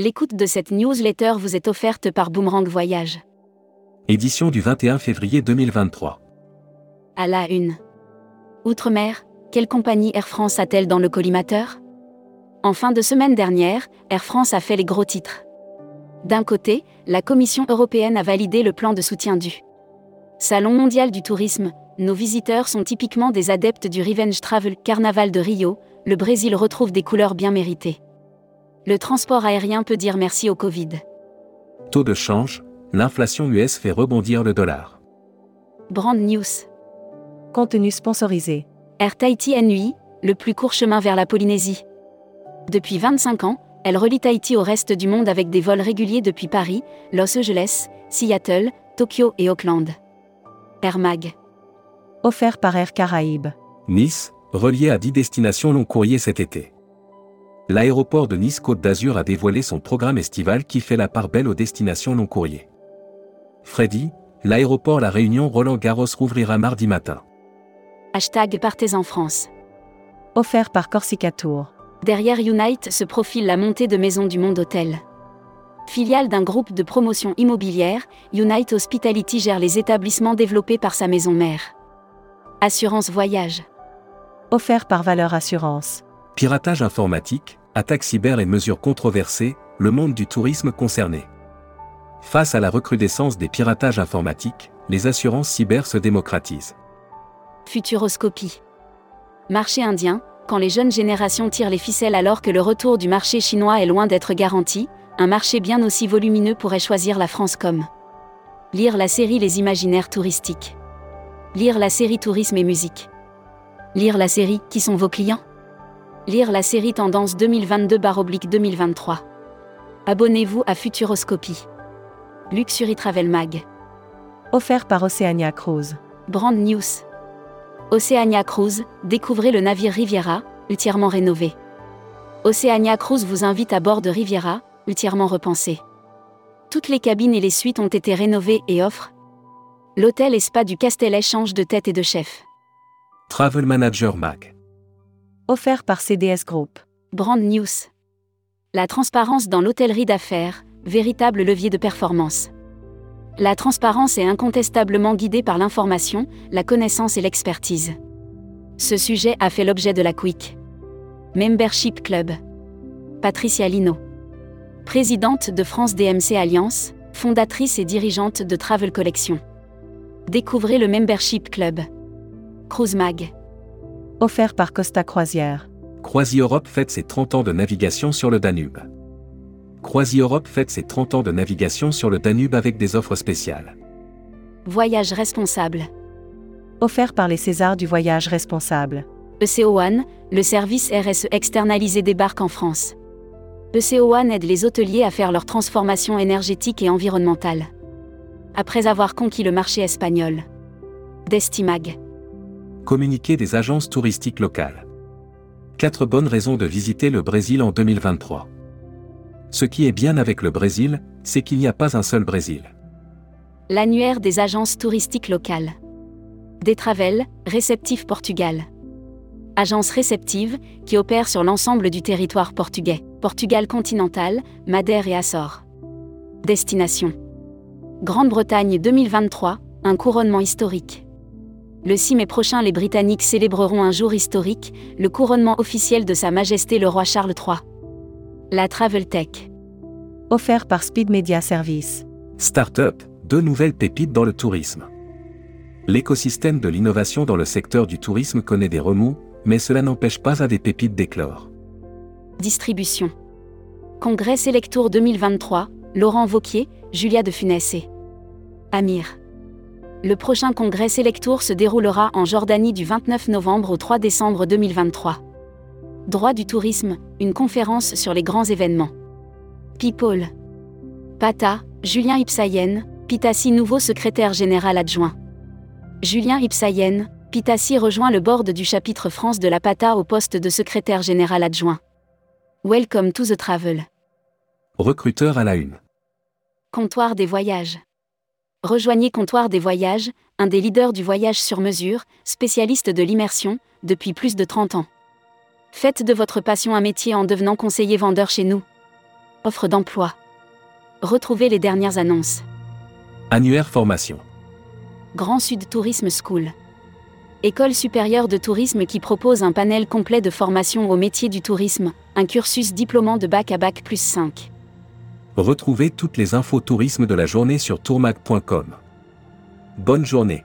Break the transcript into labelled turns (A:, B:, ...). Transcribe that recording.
A: L'écoute de cette newsletter vous est offerte par Boomerang Voyage.
B: Édition du 21 février 2023.
A: À la une. Outre-mer, quelle compagnie Air France a-t-elle dans le collimateur? En fin de semaine dernière, Air France a fait les gros titres. D'un côté, la Commission européenne a validé le plan de soutien du Salon mondial du tourisme. Nos visiteurs sont typiquement des adeptes du Revenge Travel Carnaval de Rio. Le Brésil retrouve des couleurs bien méritées. Le transport aérien peut dire merci au Covid.
B: Taux de change, l'inflation US fait rebondir le dollar.
A: Brand News.
C: Contenu sponsorisé.
A: Air Tahiti NUI, le plus court chemin vers la Polynésie. Depuis 25 ans, elle relie Tahiti au reste du monde avec des vols réguliers depuis Paris, Los Angeles, Seattle, Tokyo et Auckland. Air Mag.
C: Offert par Air Caraïbes.
B: Nice, relié à 10 destinations long courrier cet été. L'aéroport de Nice-Côte d'Azur a dévoilé son programme estival qui fait la part belle aux destinations long courrier. Freddy, l'aéroport La Réunion Roland Garros rouvrira mardi matin.
A: Hashtag Partez en France.
C: Offert par Corsica Tour.
A: Derrière Unite se profile la montée de Maison du Monde Hôtel. Filiale d'un groupe de promotion immobilière, Unite Hospitality gère les établissements développés par sa maison mère. Assurance voyage.
C: Offert par Valeur Assurance.
B: Piratage informatique, attaques cyber et mesures controversées, le monde du tourisme concerné. Face à la recrudescence des piratages informatiques, les assurances cyber se démocratisent.
A: Futuroscopie. Marché indien, quand les jeunes générations tirent les ficelles alors que le retour du marché chinois est loin d'être garanti, un marché bien aussi volumineux pourrait choisir la France comme. Lire la série Les imaginaires touristiques. Lire la série Tourisme et musique. Lire la série Qui sont vos clients? Lire la série Tendance 2022-2023. Abonnez-vous à Futuroscopie. Luxury Travel Mag.
C: Offert par Oceania Cruise.
A: Brand News. Oceania Cruise, découvrez le navire Riviera, entièrement rénové. Oceania Cruise vous invite à bord de Riviera, entièrement repensé. Toutes les cabines et les suites ont été rénovées et offrent. L'hôtel et spa du Castellet change de tête et de chef.
B: Travel Manager Mag.
C: Offert par CDS Group.
A: Brand News. La transparence dans l'hôtellerie d'affaires, véritable levier de performance. La transparence est incontestablement guidée par l'information, la connaissance et l'expertise. Ce sujet a fait l'objet de la Quick Membership Club. Patricia Lino. Présidente de France DMC Alliance, fondatrice et dirigeante de Travel Collection. Découvrez le Membership Club. Cruise Mag.
C: Offert par Costa Croisière.
B: Croisi Europe fête ses 30 ans de navigation sur le Danube. Croisi Europe fête ses 30 ans de navigation sur le Danube avec des offres spéciales.
A: Voyage responsable.
C: Offert par les Césars du voyage responsable.
A: ECO1, le service RSE externalisé débarque en France. ECO1 aide les hôteliers à faire leur transformation énergétique et environnementale. Après avoir conquis le marché espagnol. Destimag.
B: Communiqué des agences touristiques locales. 4 bonnes raisons de visiter le Brésil en 2023. Ce qui est bien avec le Brésil, c'est qu'il n'y a pas un seul Brésil.
A: L'annuaire des agences touristiques locales. Détravel, Réceptif Portugal. Agence réceptive, qui opère sur l'ensemble du territoire portugais, Portugal continental, Madère et Açores. Destination. Grande-Bretagne 2023, un couronnement historique. Le 6 mai prochain, les Britanniques célébreront un jour historique, le couronnement officiel de Sa Majesté le roi Charles III. La Travel Tech.
C: Offert par Speed Media Service.
B: Startup, deux nouvelles pépites dans le tourisme. L'écosystème de l'innovation dans le secteur du tourisme connaît des remous, mais cela n'empêche pas à des pépites d'éclore.
A: Distribution. Congrès Selectour 2023, Laurent Vauquier, Julia de Funès et Amir. Le prochain congrès Selectour se déroulera en Jordanie du 29 novembre au 3 décembre 2023. Droit du tourisme, une conférence sur les grands événements. People. Pata, Julien Ipsayen, Pitassi nouveau secrétaire général adjoint. Julien Ipsayen, Pitassi rejoint le board du chapitre France de la PATA au poste de secrétaire général adjoint. Welcome to the travel.
B: Recruteur à la une.
A: Comptoir des voyages. Rejoignez Comptoir des voyages, un des leaders du voyage sur mesure, spécialiste de l'immersion, depuis plus de 30 ans. Faites de votre passion un métier en devenant conseiller vendeur chez nous. Offre d'emploi. Retrouvez les dernières annonces.
B: Annuaire formation.
A: Grand Sud Tourisme School. École supérieure de tourisme qui propose un panel complet de formation au métier du tourisme, un cursus diplômant de bac à bac plus 5.
B: Retrouvez toutes les infos tourisme de la journée sur tourmag.com. Bonne journée.